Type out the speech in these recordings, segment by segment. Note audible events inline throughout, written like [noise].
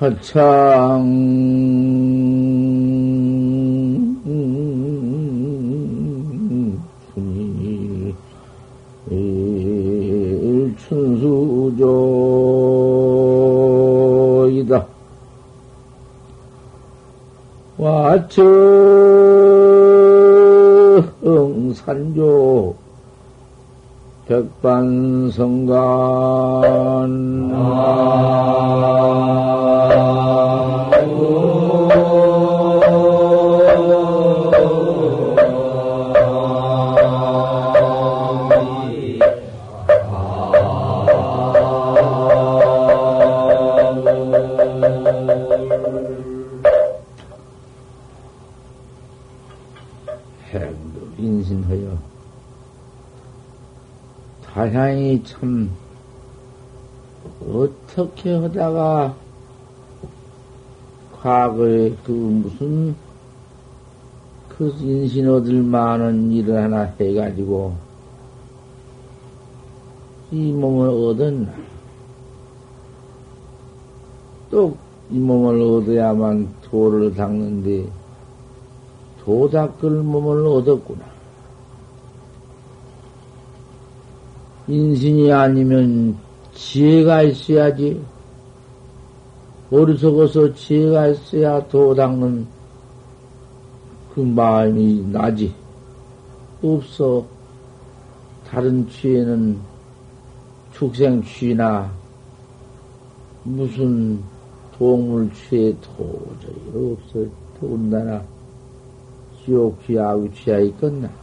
화창 춘수조이다. 와청 산조 백반성간 다행히 참 어떻게 하다가 과거에 그 무슨 그 인신 얻을 만한 일을 하나 해가지고 이 몸을 얻었나 또이 몸을 얻어야만 도를 닦는데 도 닦을 몸을 얻었구나. 인신이 아니면 지혜가 있어야지. 어리석어서 지혜가 있어야 도 닦는 그 마음이 나지. 없어. 다른 취에는 축생 취나 무슨 동물 취에 도저히 없어. 더군다나 지옥 취하고 취하 있겠나.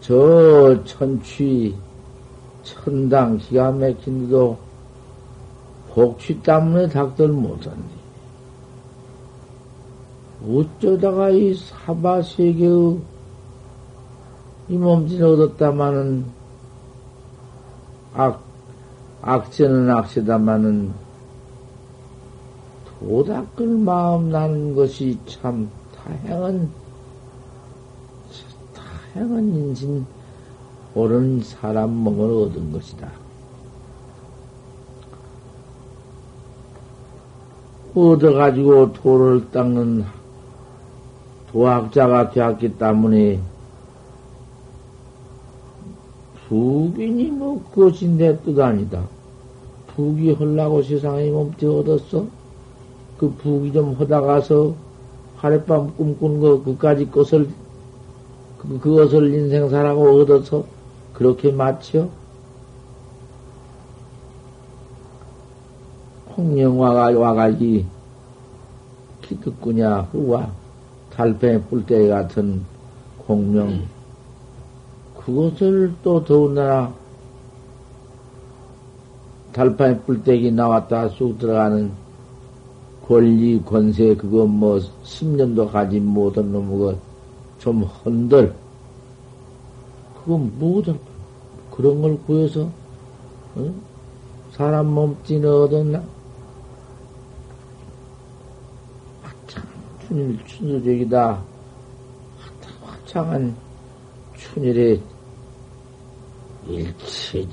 저 천취, 천당 기가 막힌데도 복취 때문에 닥들 못한디. 어쩌다가 이 사바세계의 이 몸짓을 얻었다마는 악, 악세는 악세다마는 도닦을 마음 나는 것이 참 다양한, 다양한 인신, 옳은 사람 몸을 얻은 것이다. 얻어가지고 도를 닦는 도학자가 되었기 때문에 부인이 뭐 그것이 내 뜻 아니다. 부기 헐라고 세상에 몸뚱 얻었어? 그 부기 좀 하다가서 하룻밤 꿈꾼 거, 그까지 것을, 그, 그것을 인생사라고 얻어서 그렇게 마치어? 홍령화가 와가지 기특구냐, 후와 달팽이 뿔떼기 같은 공명, 그것을 또 더군다나 달팽이 뿔떼기 나왔다 쑥 들어가는 권리, 권세, 그거 뭐, 10년도 가지 못한 놈, 그거 좀 헌들. 그건 뭐든, 그런 걸 구해서, 어? 사람 몸짓 얻었나? 화창, 춘일, 춘수적이다. 화창한 춘일에 일체,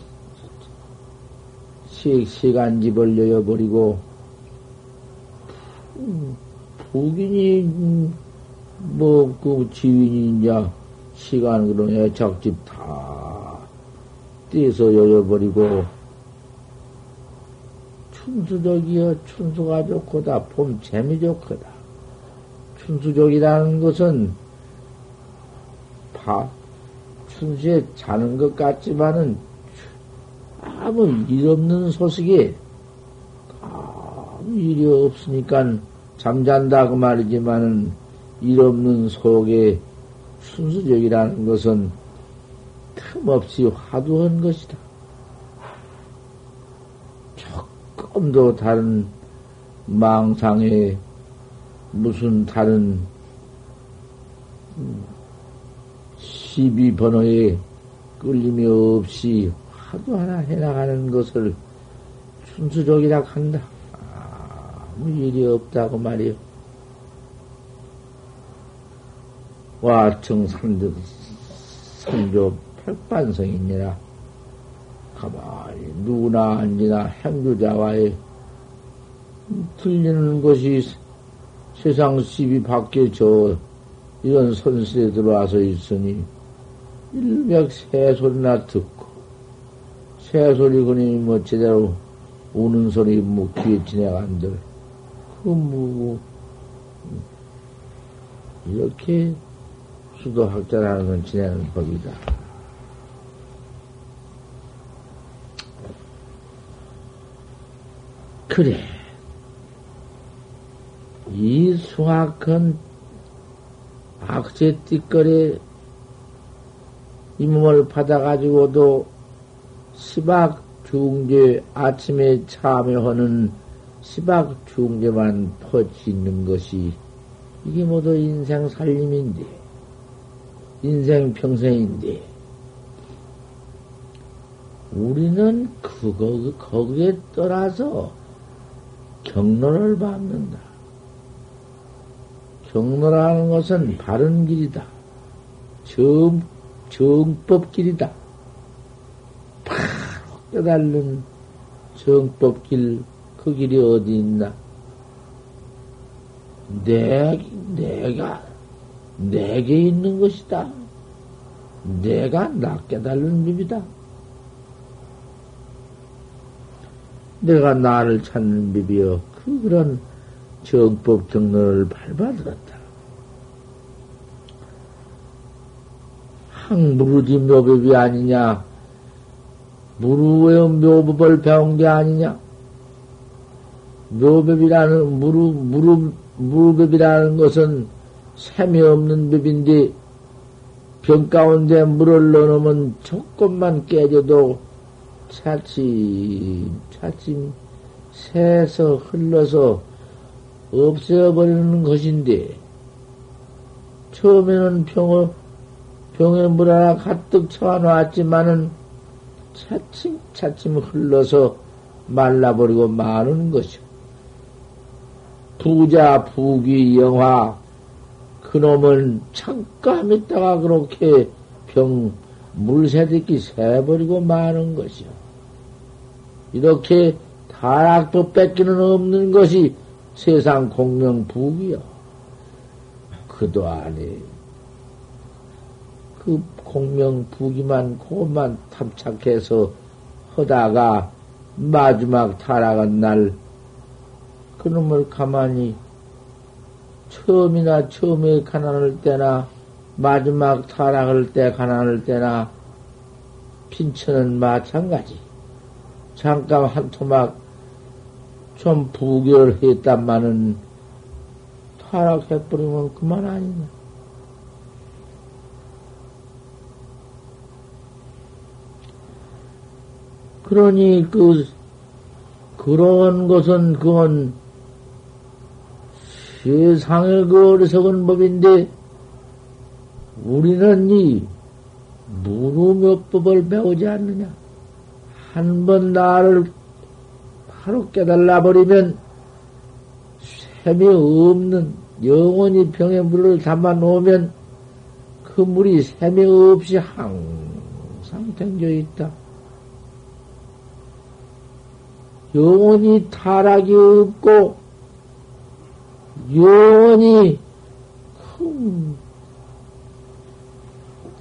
시, 시간집을 여여버리고, 북인이, 뭐, 그 지윈이 이제 시간 그런 애착집 다 떼서 여여버리고, 춘수족이여, 춘수가 좋고다, 봄 재미 좋거다. 춘수족이라는 것은, 파, 춘수에 자는 것 같지만은, 아무 일 없는 소식에 아무 일이 없으니까 잠잔다 그 말이지만은 일 없는 속에 순수적이라는 것은 틈없이 화두한 것이다. 조금도 다른 망상에 무슨 다른 시비 번호에 끌림이 없이 화두 하나 해나가는 것을 순수적이라 한다. 아무 일이 없다고 말이요. 와청 산조, 산조 백반성이니라. 가만히 누구나 앉으나 행주자와의 틀리는 것이 세상 시비 밖에 저 이런 선수에 들어와서 있으니 일백 새소리나 듣고 새소리 그니 뭐 제대로 우는 소리 뭐 귀에 지나간들 그뭐 이렇게 수도 학자라는 건 지내는 법이다. 그래. 이 숭악한 악재 띠거리 이 몸을 받아가지고도 시박 중제 아침에 참여하는 시박 중제만 퍼지 있는 것이 이게 모두 인생 살림인데 인생 평생인데 우리는 그거 거기에 떠나서 경로를 밟는다. 경로라는 것은 바른 길이다. 정, 정법 길이다. 바로 깨달는 정법 길, 그 길이 어디 있나? 내, 내가, 내게 있는 것이다. 내가 나 깨달는 법이다. 내가 나를 찾는 법이여. 그 그런 정법 경로를 밟아들었다. 항무르지 묘법이 아니냐? 무르의 묘법을 배운 게 아니냐? 묘법이라는, 무르, 무르, 무법이라는 것은 샘이 없는 법인데, 병 가운데 물을 넣어놓으면 조금만 깨져도 차츰, 차츰 새서 흘러서 없애버리는 것인데, 처음에는 병을, 병에 물 하나 가득 채워놨지만은, 차츰, 차츰 흘러서 말라버리고 마는 것이오. 부자, 부귀, 영화, 그놈은 잠깐 있다가 그렇게 병, 물새듣기 새버리고 마는 것이오. 이렇게 타락도 뺏기는 없는 것이 세상 공명 부귀요. 그도 아니. 그 공명부기만 그것만 탐착해서 하다가 마지막 타락한 날 그놈을 가만히 처음이나 처음에 가난할 때나 마지막 타락할 때 가난할 때나 핀천은 마찬가지. 잠깐 한 토막 좀 부결 했단마는 타락해버리면 그만 아니냐. 그러니 그, 그런 것은 그건 세상의 그 어리석은 법인데 우리는 이 무루묘법을 배우지 않느냐. 한 번 나를 바로 깨달아 버리면 샘이 없는 영원히 병에 물을 담아 놓으면 그 물이 샘이 없이 항상 댕겨 있다. 영원히 타락이 없고 영원히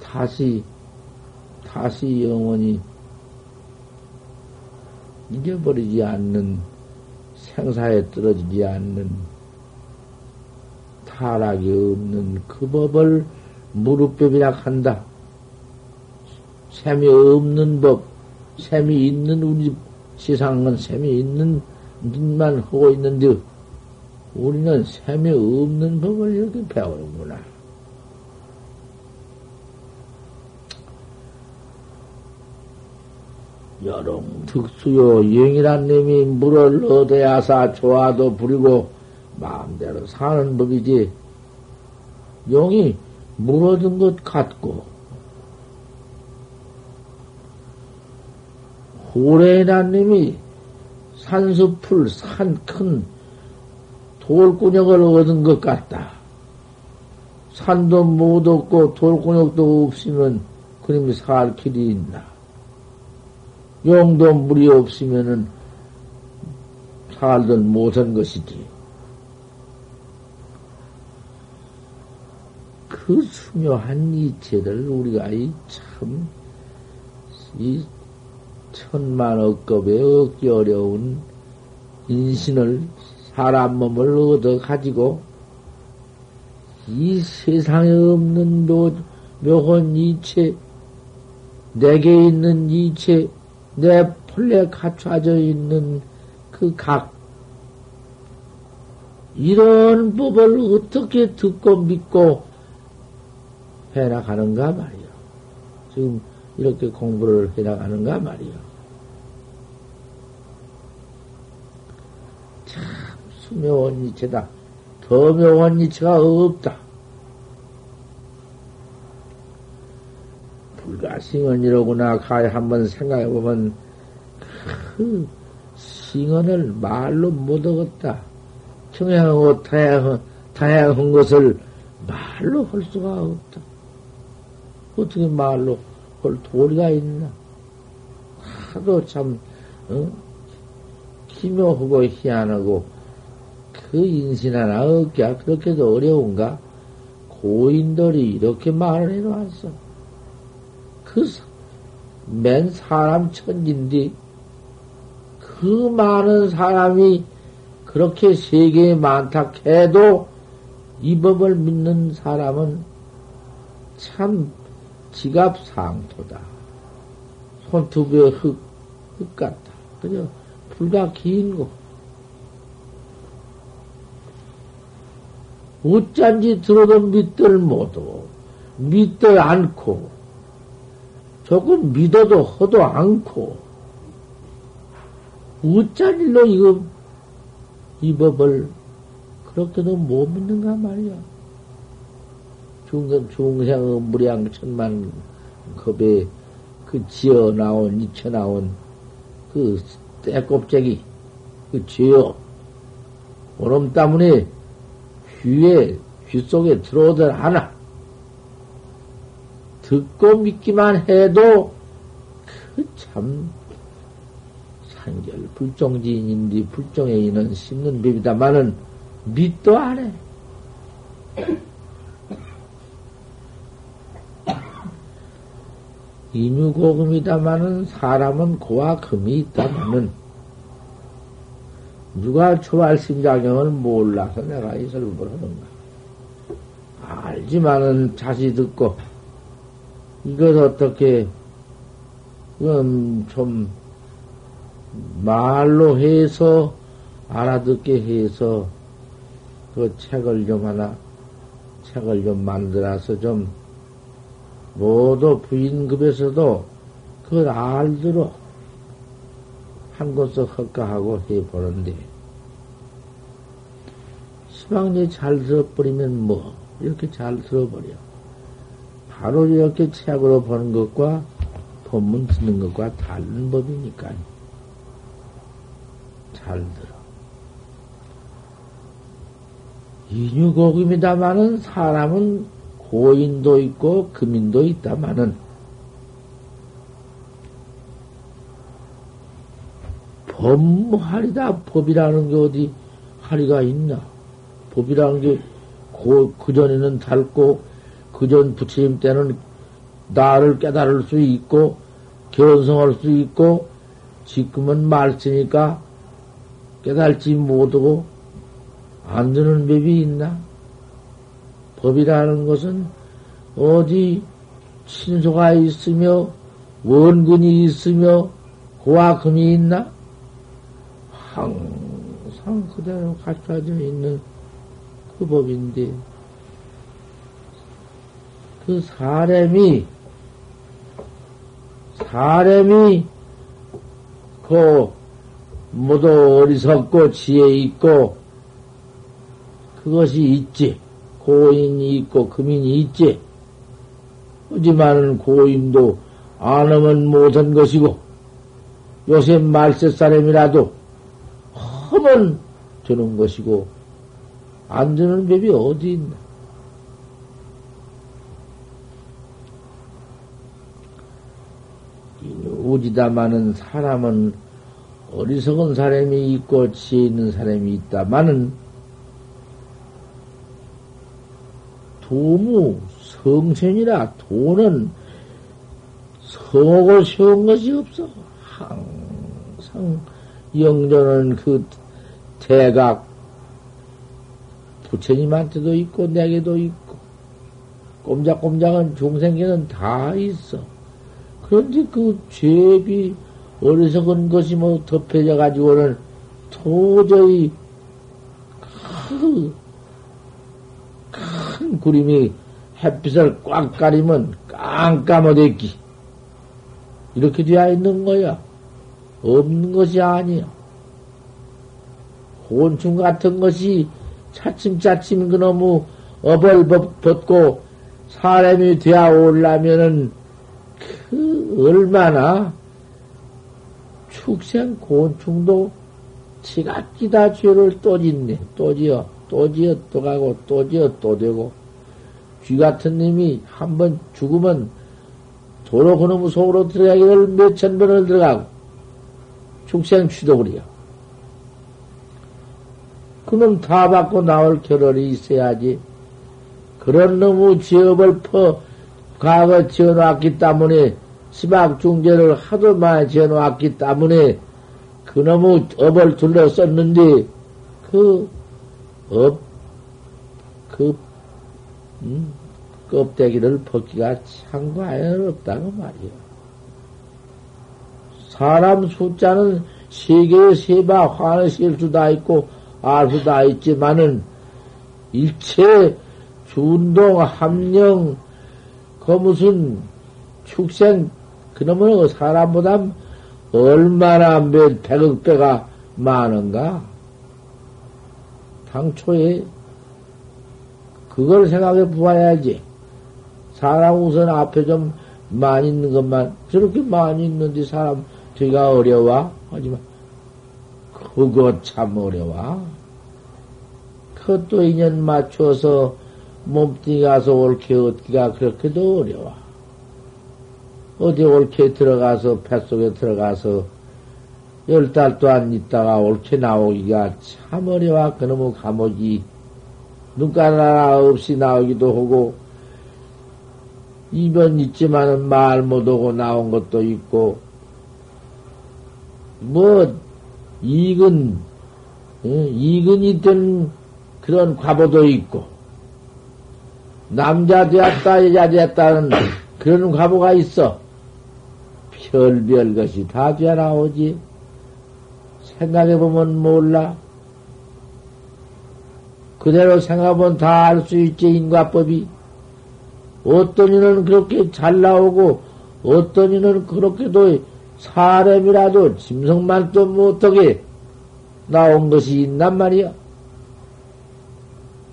다시 다시 영원히 잊어버리지 않는 생사에 떨어지지 않는 타락이 없는 그 법을 무릎법이라 한다. 샘이 없는 법, 셈이 있는 우리 세상은 셈이 있는 눈만 하고 있는데 우리는 셈이 없는 법을 이렇게 배우는구나. 여롱 특수요 영이란 님이 물을 얻어야사 좋아도 부리고 마음대로 사는 법이지 용이 물 얻은 것 같고 호래란 님이 산수풀 산 큰 돌구녕을 얻은 것 같다. 산도 못 얻고 돌구녕도 없으면 그님이 살 길이 있나. 용도 물이 없으면은 살던 못한 것이지. 그 수묘한 이체를 우리가 이 참, 이 천만 억겁에 얻기 어려운 인신을, 사람 몸을 얻어 가지고 이 세상에 없는 묘, 묘한 이체, 내게 있는 이체, 내 본래 갖춰져 있는 그 각, 이런 법을 어떻게 듣고 믿고 해나가는가 말이요. 지금 이렇게 공부를 해나가는가 말이요. 참 수묘한 이체다. 더 묘한 이체가 없다. 불가싱언이로구나 가야 한번 생각해 보면 그 싱언을 말로 못 얻었다. 청양하고 다양한, 다양한 것을 말로 할 수가 없다. 어떻게 말로 할 도리가 있나? 하도 참, 어? 기묘하고 희한하고, 그 인신 하나 얻기가 그렇게도 어려운가? 고인들이 이렇게 말을 해놓았어. 그, 맨 사람 천진디, 그 많은 사람이 그렇게 세계에 많다 해도 이 법을 믿는 사람은 참 지갑 상토다. 손톱에 흙, 흙 같다. 그저 불과 긴 거. 어쩐지 들어도 믿들 못하고, 믿들 않고, 조금 믿어도 허도 않고, 어쩐 일로 이거, 이 법을 그렇게도 못 믿는가 말이야. 중생, 중생의 무량 천만 겁에 그 지어 나온, 잊혀 나온 그 떼껍데기, 그 죄업, 오름 때문에 귀에, 귀 속에 들어오들 하나. 듣고 믿기만 해도 그 참 산결 불종지인인데 불종에 있는 씹는 법이다마는 믿도 안 해. [coughs] 인유고금이다마는 사람은 고와 금이 있다마는 누가 초발심자경을 몰라서 내가 이 설법을 하는가. 알지만은 자시 듣고 이것 어떻게 이건 좀 말로 해서 알아듣게 해서 그 책을 좀 하나 책을 좀 만들어서 좀 모두 부인급에서도 그걸 알도록 한 곳서 헛가하고 해보는데, 시방이 잘 들어버리면 뭐, 이렇게 잘 들어버려. 바로 이렇게 책으로 보는 것과 본문 듣는 것과 다른 법이니까. 잘 들어. 인유고금이다마는 사람은 고인도 있고 금인도 있다마는 법하리다 법이라는 게 어디 하리가 있나? 법이라는 게 그 전에는 닳고 그 전 부처님 때는 나를 깨달을 수 있고 견성할 수 있고 지금은 말쓰니까 깨달지 못하고 안 되는 법이 있나? 법이라는 것은 어디 친소가 있으며 원근이 있으며 도와 금이 있나? 항상 그대로 갖춰져 있는 그 법인데, 그 사람이, 사람이, 그, 모두 어리석고 지혜 있고, 그것이 있지. 고인이 있고 금인이 있지. 하지만은 고인도 안 하면 못한 것이고, 요새 말세 사람이라도 하면 되는 것이고, 안 되는 법이 어디 있나? 오지다마는 사람은 어리석은 사람이 있고 지혜 있는 사람이 있다마는 도무 성sen이라 도는 성옥을 세운 것이 없어. 항상 영전은 그 대각 부처님한테도 있고 내게도 있고 꼼짝꼼짝은 중생계는 다 있어. 그런데 그 죄비 어리석은 것이 뭐 덮여져 가지고는 도저히 그 큰 구름이 햇빛을 꽉 가리면 깜깜하댔기. 이렇게 되어 있는 거야. 없는 것이 아니야. 곤충 같은 것이 차츰차츰 그놈의 업을 벗고 사람이 되어 올라면은 그 얼마나 축생 곤충도 지각기 다 죄를 또 짓네. 또 지어, 또 지어, 또 가고, 또 지어, 또 되고. 쥐 같은 님이 한 번 죽으면 도로 그놈의 속으로 들어가기를 몇천 번을 들어가고, 축생 취도버려. 그놈 다 받고 나올 결월이 있어야지. 그런 놈의 지업을 퍼, 과거 지어놨기 때문에 시박 중재를 하도 많이 지어놓았기 때문에 그놈의 업을 둘러 썼는데 그 업, 그, 음, 껍데기를 벗기가 참 과연 없다고 말이요. 사람 숫자는 세계의 세바 화는 실수 다 있고 알 수 다 있지만은 일체 준동 함령 그 무슨 축생 그놈은 사람보다 얼마나 몇 백억 배가 많은가? 당초에 그걸 생각해 보아야지. 사람 우선 앞에 좀 많이 있는 것만 저렇게 많이 있는데 사람 되가 어려워? 하지만 그거 참 어려워. 그것도 인연 맞춰서 몸뚱이 가서 옳게 얻기가 그렇게도 어려워. 어디 옳게 들어가서, 뱃속에 들어가서, 열 달도 안 있다가 옳게 나오기가 참 어려워. 그놈의 감옥이 눈가나 라 없이 나오기도 하고, 이변 있지만은 말 못하고 나온 것도 있고, 뭐, 이근, 이근이 된 그런 과보도 있고, 남자 되었다, 여자 되었다는 그런 과보가 있어. 별별 것이 다 되어나오지. 생각해보면 몰라. 그대로 생각하면 다 알 수 있지, 인과법이. 어떤 이는 그렇게 잘 나오고, 어떤 이는 그렇게도 사람이라도 짐승만 또 못하게 나온 것이 있단 말이야.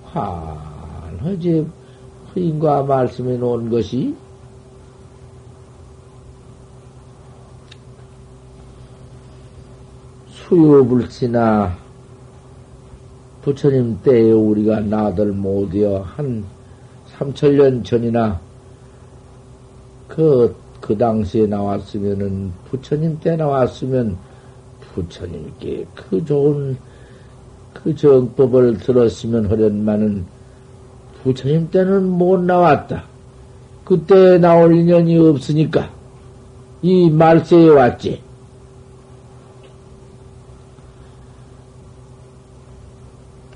환하지, 인과 말씀해 놓은 것이 수요불씨나 부처님 때에 우리가 나들 못이어 한 삼천년 전이나 그, 그 당시에 나왔으면은 부처님 때 나왔으면 부처님께 그 좋은 그 정법을 들었으면 하련만은 부처님 때는 못 나왔다. 그때 나올 인연이 없으니까 이 말세에 왔지.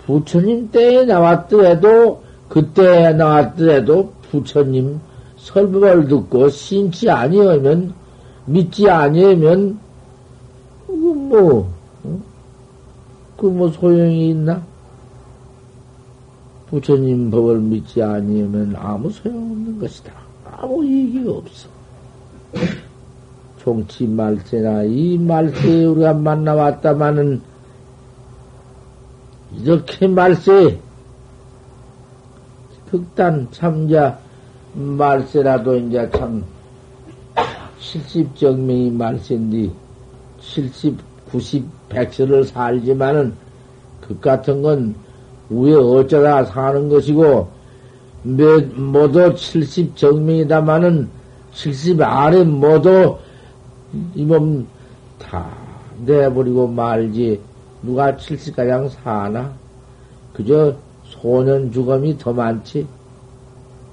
부처님 때에 나왔더라도, 그때 나왔더라도 부처님 설법을 듣고 신치 아니하면, 믿지 아니하면, 뭐, 어? 그뭐 소용이 있나? 부처님 법을 믿지 아니하면 아무 소용없는 것이다. 아무 이익이 없어. 종치 말세나 이 말세에 우리가 만나왔다마는 이렇게 말세 극단 참자 말세라도 이제 참 70정명이 말세인데 70, 90, 100세를 살지만은 그 같은 건 위에 어쩌다 사는 것이고 몇, 모두 70정명이다마는 70 아래 모두 이 몸 다 내버리고 말지 누가 70가량 사나? 그저 소년 죽음이 더 많지.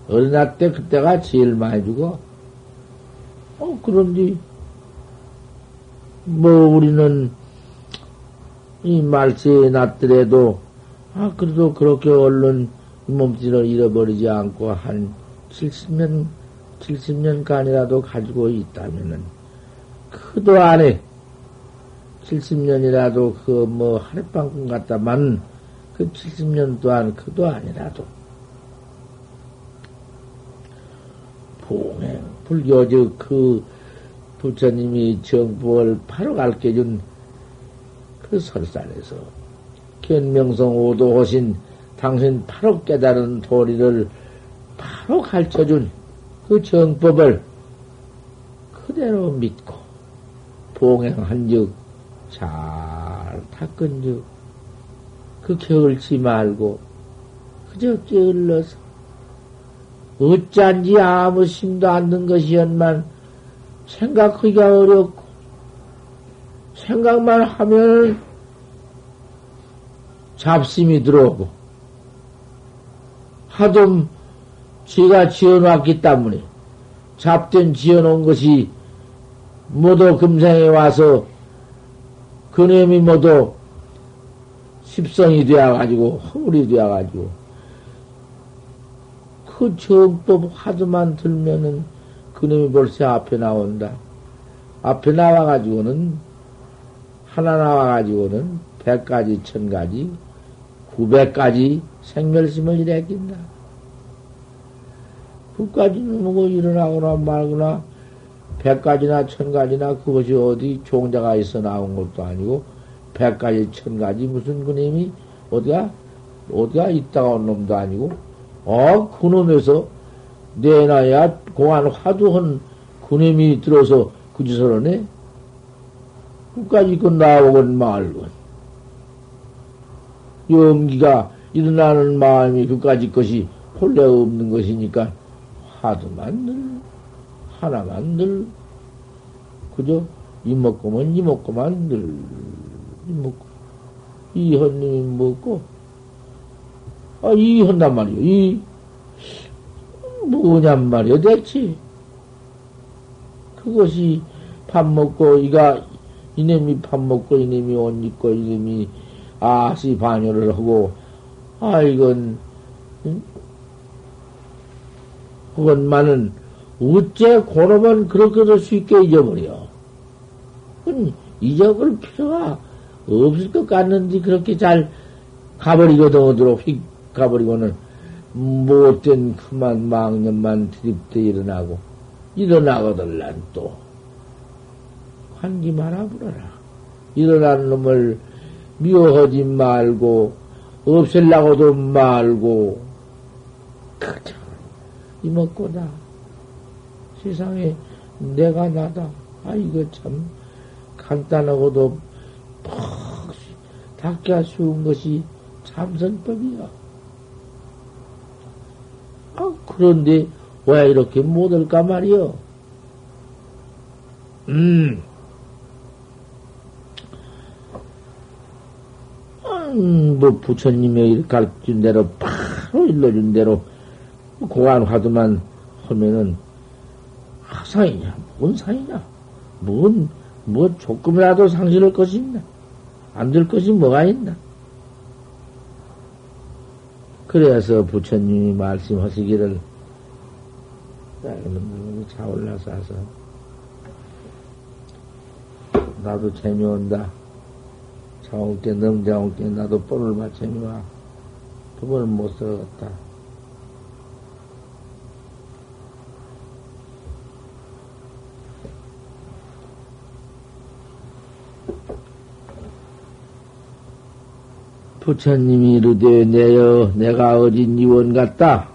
어린아 때 그때가 제일 많이 죽어. 어, 그런데, 뭐, 우리는 이 말세에 났더라도, 아, 그래도 그렇게 얼른 몸짓을 잃어버리지 않고 한 70년, 70년간이라도 가지고 있다면은, 그도 안 해. 70년이라도 그 뭐 하룻밤 꿈 같다만, 그 70년 또한 그도 아니라도, 봉행, 불교적 그 부처님이 정부를 바로 가르쳐 준 그 설산에서 견명성 오도하신 당신 바로 깨달은 도리를 바로 가르쳐 준 그 정법을 그대로 믿고 봉행한 즉, 잘 닦은 즉, 그 게을지 말고, 그저 게을러서, 어쩐지 아무 심도 안든 것이었만 생각하기가 어렵고 생각만 하면 잡심이 들어오고 하도 지가 지어놨기 때문에 잡된 지어놓은 것이 모두 금생에 와서 그놈이 모두 십성이 되어가지고 허물이 되어가지고 그 정법 하도만 들면은 그놈이 벌써 앞에 나온다. 앞에 나와가지고는, 하나 나와가지고는 백 가지, 천 가지, 구백 가지 생멸심을 일으킨다. 그까지는 뭐 일어나거나 말거나, 백 가지나 천 가지나 그것이 어디 종자가 있어 나온 것도 아니고, 백 가지, 천 가지 무슨 그놈이 어디가, 어디가 있다가 온 놈도 아니고, 어, 그놈에서 내놔야 공안 화두한 그놈이 들어서 그 짓을 하네? 끝까지 그 나오건 말건. 염기가 일어나는 마음이 그까지 것이 본래 없는 것이니까 화두만 늘, 하나만 늘, 그저 이먹고면 이먹고만 늘, 이먹고. 이현님이 먹고, 아, 이 한단 말이요. 이, 뭐냔 말이요, 대체. 그것이 밥 먹고, 이가, 이놈이 밥 먹고, 이놈이 옷 입고, 이놈이 아시 반열을 하고, 아, 이건, 응? 그것만은, 어째 고놈은 그렇게도 쉽게 잊어버려. 잊어버릴 필요가 없을 것 같는데, 그렇게 잘 가버리거든, 어디로 휙 가버리고는 못된 그만 망념만 드립대 일어나고 일어나거들란 또 환기 말아보라라. 일어난 놈을 미워하지 말고 없앨라고도 말고 그참 이먹고다 세상에 내가 나다. 아 이거 참 간단하고도 퍽 닦기가 쉬운 것이 참선법이야. 아, 그런데 왜 이렇게 못할까 말이요? 음. 음, 뭐, 부처님의 가르친 대로, 바로 일러준 대로, 고안 화두만 하면은, 하상이냐, 뭔 상이냐, 뭔, 뭐, 조금이라도 상실할 것이 있나? 안 될 것이 뭐가 있나? 그래서 부처님이 말씀하시기를 차올라서 나도 재미온다. 장옥대, 넘장옥대, 나도 뻘을 맞춰니와 법을 못 써갔다. 부처님이 이르되 내여 내가 어진 이원 같다.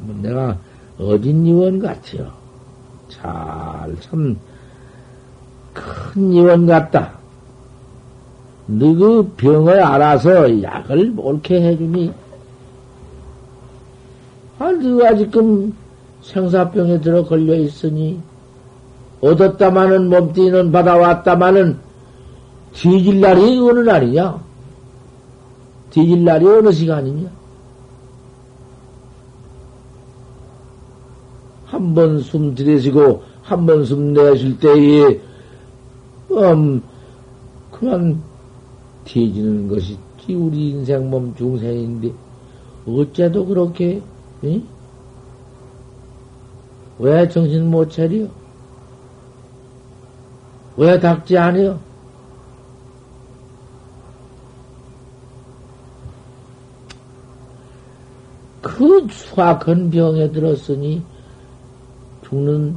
뭐 내가 어진 이원 같아요. 잘 참 큰 이원 같다. 너그 병을 알아서 약을 옳게 해주니 아, 너가 지금 생사병에 들어 걸려 있으니 얻었다마는 몸띠는 받아왔다마는 뒤질 날이 어느 날이냐? 뒤질 날이 어느 시간이냐? 한 번 숨 들이쉬고 한 번 숨 내쉴 때에 음 그만 뒤지는 것이 우리 인생 몸 중생인데 어째도 그렇게 응? 왜 정신 못 차려? 왜 닥지 않아요? 그 수확한 병에 들었으니 죽는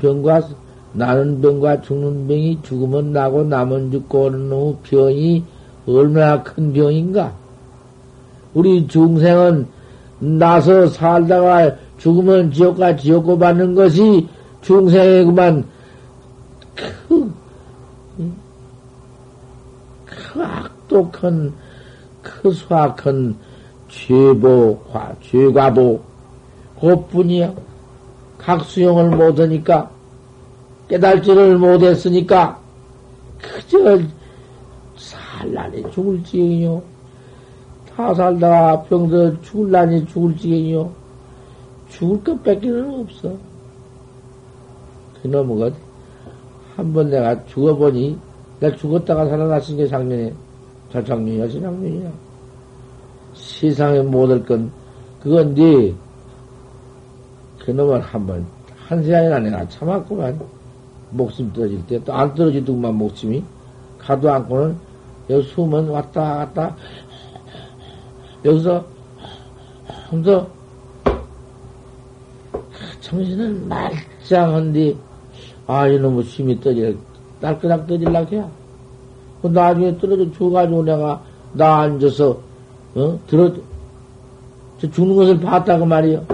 병과 나는 병과 죽는 병이 죽으면 나고 남은 죽고 오는 놈의 병이 얼마나 큰 병인가? 우리 중생은 나서 살다가 죽으면 지옥과 지옥고 받는 것이 중생의 그만 그, 그 악독한, 그 수악한 죄보, 과, 죄과보, 그뿐이야. 각수용을 못하니까, 깨달지를 못했으니까, 그저 살라니 죽을 지경이요. 다 살다가 병들 죽을라니 죽을 지경이요. 죽을 것 뺏기는 없어. 그놈의 것. 한번 내가 죽어보니, 내가 죽었다가 살아났은 게 작년에, 자작년이야, 지작년이야. 세상에 못할 건, 그건 네, 그놈을 한 번, 한 시간이나 내가 참았구만. 목숨 떨어질 때, 또 안 떨어지더구만, 목숨이. 가도 않고는, 여기 숨은 왔다 갔다, 여기서, 하면서, 정신은 말짱한데, 아, 이놈의 힘이 떠질, 날끄락 떠질라고 해. 그 나중에 떨어져 죽어가지고 내가, 나 앉아서, 어, 들어, 저 죽는 것을 봤다고 말이요.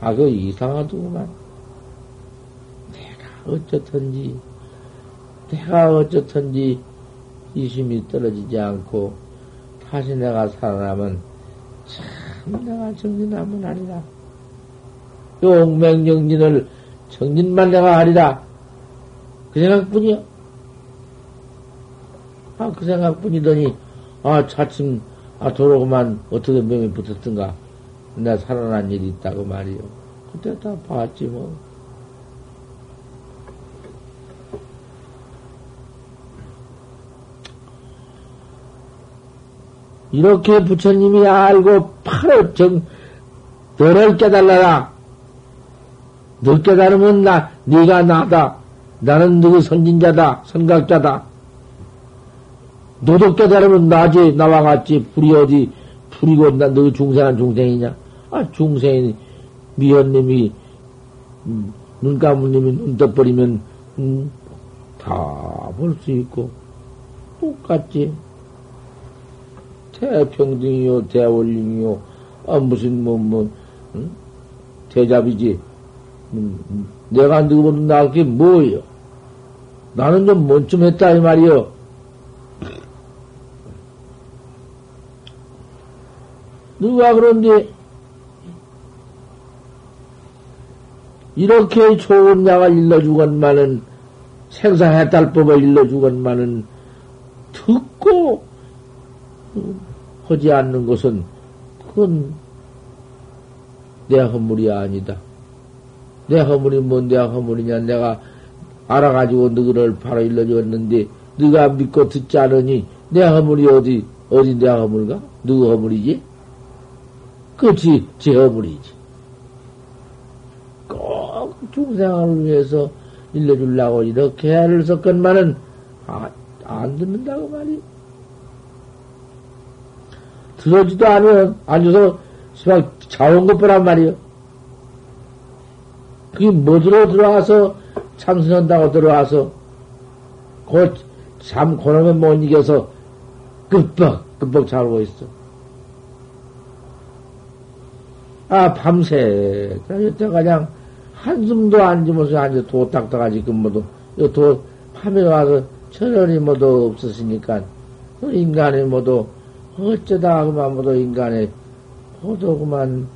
아, 그 이상하더구만. 내가 어쩌든지, 내가 어쩌든지, 이심이 떨어지지 않고, 다시 내가 살아나면, 참 내가 정진하면 아니라. 용맹정진을 정진만 내가 하리라. 그 생각뿐이요. 아, 그 생각뿐이더니, 아, 차츰, 아, 도로구만 어떻게 명이 붙었던가. 내가 살아난 일이 있다고 말이요. 그때 다 봤지, 뭐. 이렇게 부처님이 알고 바로 정, 너를 깨달라라. 너 깨달으면 나, 네가 나다. 나는 너의 선진자다. 선각자다. 너도 깨달으면 나지. 나와 같이 불이 어디, 불이고 나, 너 중생한 중생이냐? 아, 중생이, 미연님이, 음, 눈 감은 님이 눈 떠버리면, 음, 다볼 수 있고, 똑같지. 대평등이요, 대원림이요, 아, 무슨, 뭐, 뭐, 응? 대잡이지. 음, 음. 내가 누구보다 나을 게 뭐예요? 나는 좀 뭔쯤 했다, 이 말이요. 누가 그런데, 이렇게 좋은 약을 일러주건만은, 생사해탈법을 일러주건만은, 듣고, 하지 않는 것은, 그건 내 허물이 아니다. 내 허물이 뭔내 허물이냐? 내가 알아가지고 너를 바로 일러주었는데, 네가 믿고 듣지 않으니, 내 허물이 어디, 어디 내 허물가? 누구 허물이지? 제 허물이지. 꼭 중생을 위해서 일러주려고 이렇게 애를 썼건만은, 아, 안 듣는다고 말이. 들어지도 않으면 앉아서 시방 자원 것보란 말이요. 그게 뭐들어 들어와서 참선한다고 들어와서 곧잠 고놈에 못 이겨서 끄뻑 끄뻑 자고 있어. 아 밤새. 그냥 그냥 한숨도 안 지면서 앉아 도 닦다가지 금모도. 도 밤에 와서 천연이 뭐도 없었으니까. 그 인간의 뭐도 어쩌다 그만 뭐도 인간의 모두 그만.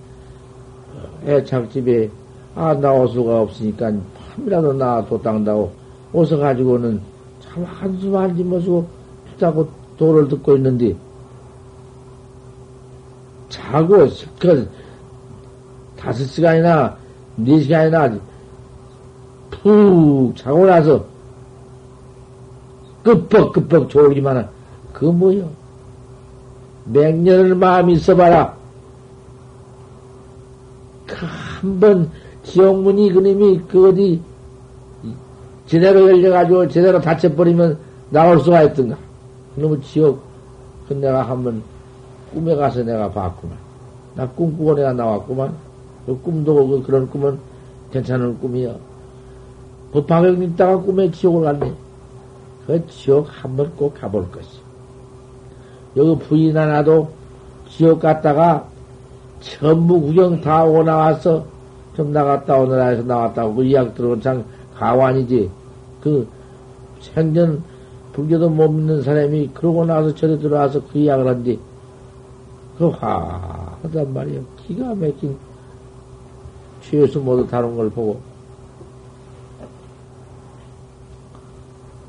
애착집에 아 나올 수가 없으니까 밤이라도 나도 닦다고 오서 가지고는 참 한숨 안 지면서 자고 도를 듣고 있는데 자고 그 다섯 시간이나 네 시간이나 푹 자고 나서 끄뻑끄뻑 졸기만 그 뭐요? 맹년을 마음이 있어봐라. 그 한번 지옥문이 그님이 그 어디 제대로 열려가지고 제대로 닫혀버리면 나올 수가 있던가. 그놈의 지옥, 그 내가 한번 꿈에 가서 내가 봤구만. 나 꿈꾸고 내가 나왔구만. 그 꿈도 그 그런 꿈은 괜찮은 꿈이야. 법화경 있다가 꿈에 지옥을 갔네. 그 지옥 한번 꼭 가볼 것이. 여기 부인 하나도 지옥 갔다가 전부 구경 다 오고 나와서 좀 나갔다 오느라 해서 나왔다고 그 이야기 들어본 참 가관이지. 그 생전 불교도 못 믿는 사람이 그러고 나서 저리 들어와서 그 이야기를 한뒤 그 화하단 말이야. 기가 막힌 취해서 모두 다룬 걸 보고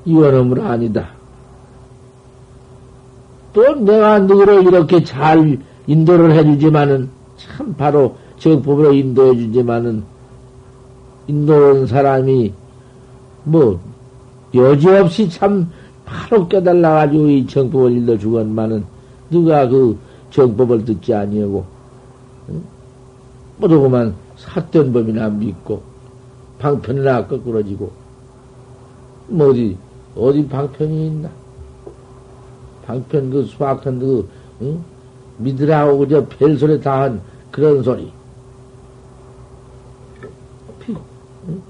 이원음은 아니다. 또 내가 너를 이렇게 잘 인도를 해주지만은 참 바로 저 법으로 인도해주지만은 인도한 사람이 뭐 여지없이 참 바로 깨달아가지고 이 정법을 일러 주건만은 누가 그 정법을 듣지 아니하고 모두 그만 삿된 법이나 믿고 방편이나 거꾸러지고 뭐 어디 어디 방편이 있나? 방편 그 수학한 그 응? 믿으라고 그저 별소리 다 한 그런 소리. 응?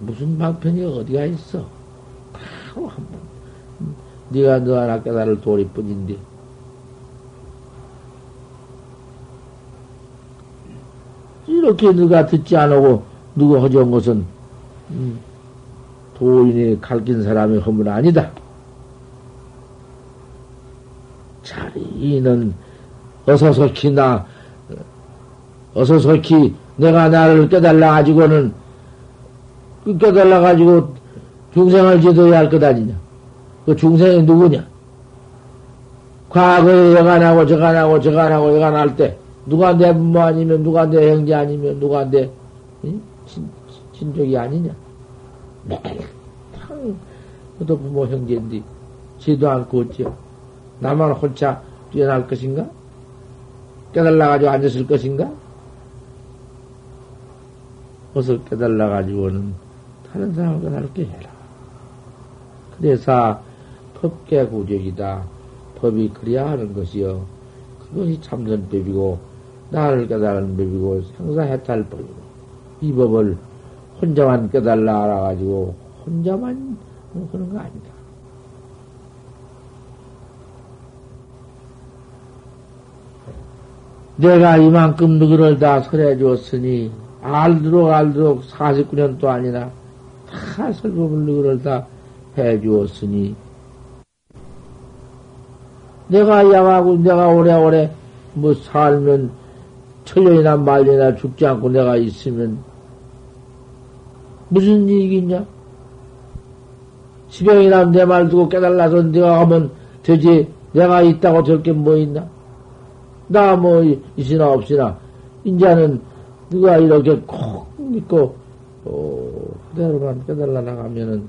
무슨 방편이 어디가 있어? 바로 한 번. 네가 너 하나 깨달을 도리뿐인데. 이렇게 누가 듣지 않고 누가 허전 것은 음, 도인이 갈긴 사람의 허물 아니다. 자리는 어서서히 나 어서서히 내가 나를 깨달라 가지고는 그 깨달라 가지고 중생을 지도해야 할 것 아니냐? 그 중생이 누구냐? 과거에 여간하고 저간하고 저간하고 여간할 때 누가 내 부모 아니면 누가 내 형제 아니면 누가 내 응? 친, 친족이 아니냐? 매탕 그도 부모 형제인데 지도 않고 어찌요? 나만 혼자 뛰어날 것인가? 깨달아가지고 앉았을 것인가? 어서 깨달아가지고는 다른 사람을 깨달게 해라. 그래서 법계 구적이다. 법이 그래야 하는 것이요. 그것이 참선법이고, 나를 깨달은 법이고, 생사해탈 법이고, 이 법을 혼자만 깨달라 알아가지고, 혼자만 하는 거 아니다. 내가 이만큼 누구를 다 설해 주었으니, 알도록 알도록 49년도 아니나, 다 설법을 누구를 다 해 주었으니, 내가 양하고 내가 오래오래 뭐 살면 천년이나 말년이나 죽지 않고 내가 있으면 무슨 이익이냐? 지병이나 내말 두고 깨달아서 내가 하면 되지 내가 있다고 될게뭐 있나? 나 뭐 있으나 없으나 이제는 누가 이렇게 콕 믿고 어, 그대로만 깨달아 나가면은